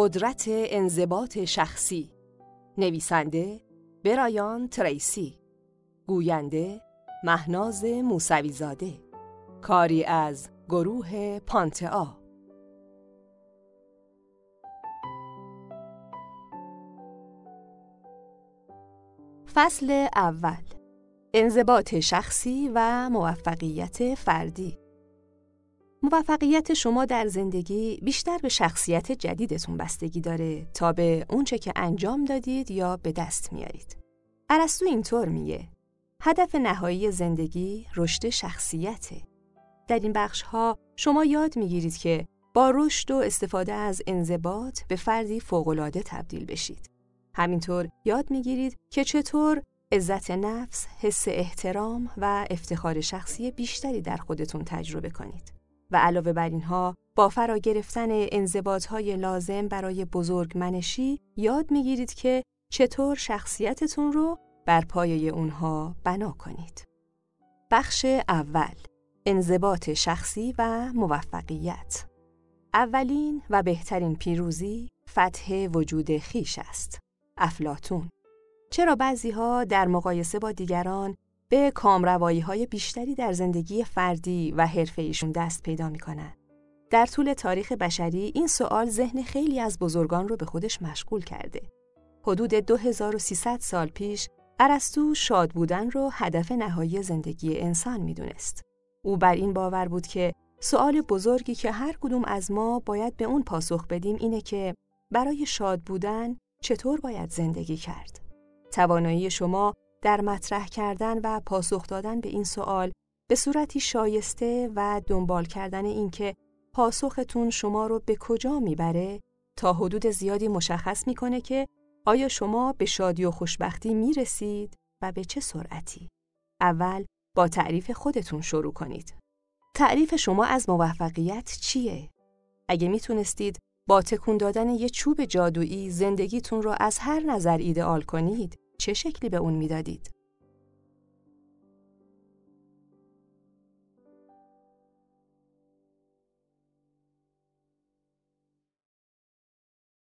قدرت انضباط شخصی. نویسنده برایان تریسی. گوینده مهناز موسویزاده. کاری از گروه پانتئا. فصل اول. انضباط شخصی و موفقیت فردی. موفقیت شما در زندگی بیشتر به شخصیت جدیدتون بستگی داره تا به اونچه که انجام دادید یا به دست میارید. ارسطو اینطور میگه هدف نهایی زندگی رشد شخصیته. در این بخش ها شما یاد می‌گیرید که با رشد و استفاده از انضباط به فردی فوق‌العاده تبدیل بشید. همینطور یاد می‌گیرید که چطور عزت نفس، حس احترام و افتخار شخصی بیشتری در خودتون تجربه کنید. و علاوه بر اینها با فرا گرفتن های لازم برای بزرگمنشی یاد می‌گیرید که چطور شخصیتتون رو بر پایه اونها بنا کنید. بخش اول انضباط شخصی و موفقیت اولین و بهترین پیروزی فتح وجود خیش است. افلاتون چرا بعضی ها در مقایسه با دیگران به کامروایی های بیشتری در زندگی فردی و حرفه ایشون دست پیدا می‌کنن. در طول تاریخ بشری این سوال ذهن خیلی از بزرگان رو به خودش مشغول کرده. حدود 2300 سال پیش ارسطو شاد بودن رو هدف نهایی زندگی انسان می‌دونست. او بر این باور بود که سوال بزرگی که هر کدوم از ما باید به اون پاسخ بدیم اینه که برای شاد بودن چطور باید زندگی کرد؟ توانایی شما در مطرح کردن و پاسخ دادن به این سوال به صورتی شایسته و دنبال کردن اینکه پاسختون شما رو به کجا می‌بره تا حدود زیادی مشخص می‌کنه که آیا شما به شادی و خوشبختی می‌رسید و به چه سرعتی؟ اول با تعریف خودتون شروع کنید. تعریف شما از موفقیت چیه؟ اگه می‌تونستید با تکون دادن یه چوب جادویی زندگیتون رو از هر نظر ایدئال کنید، چه شکلی به اون می‌دادید؟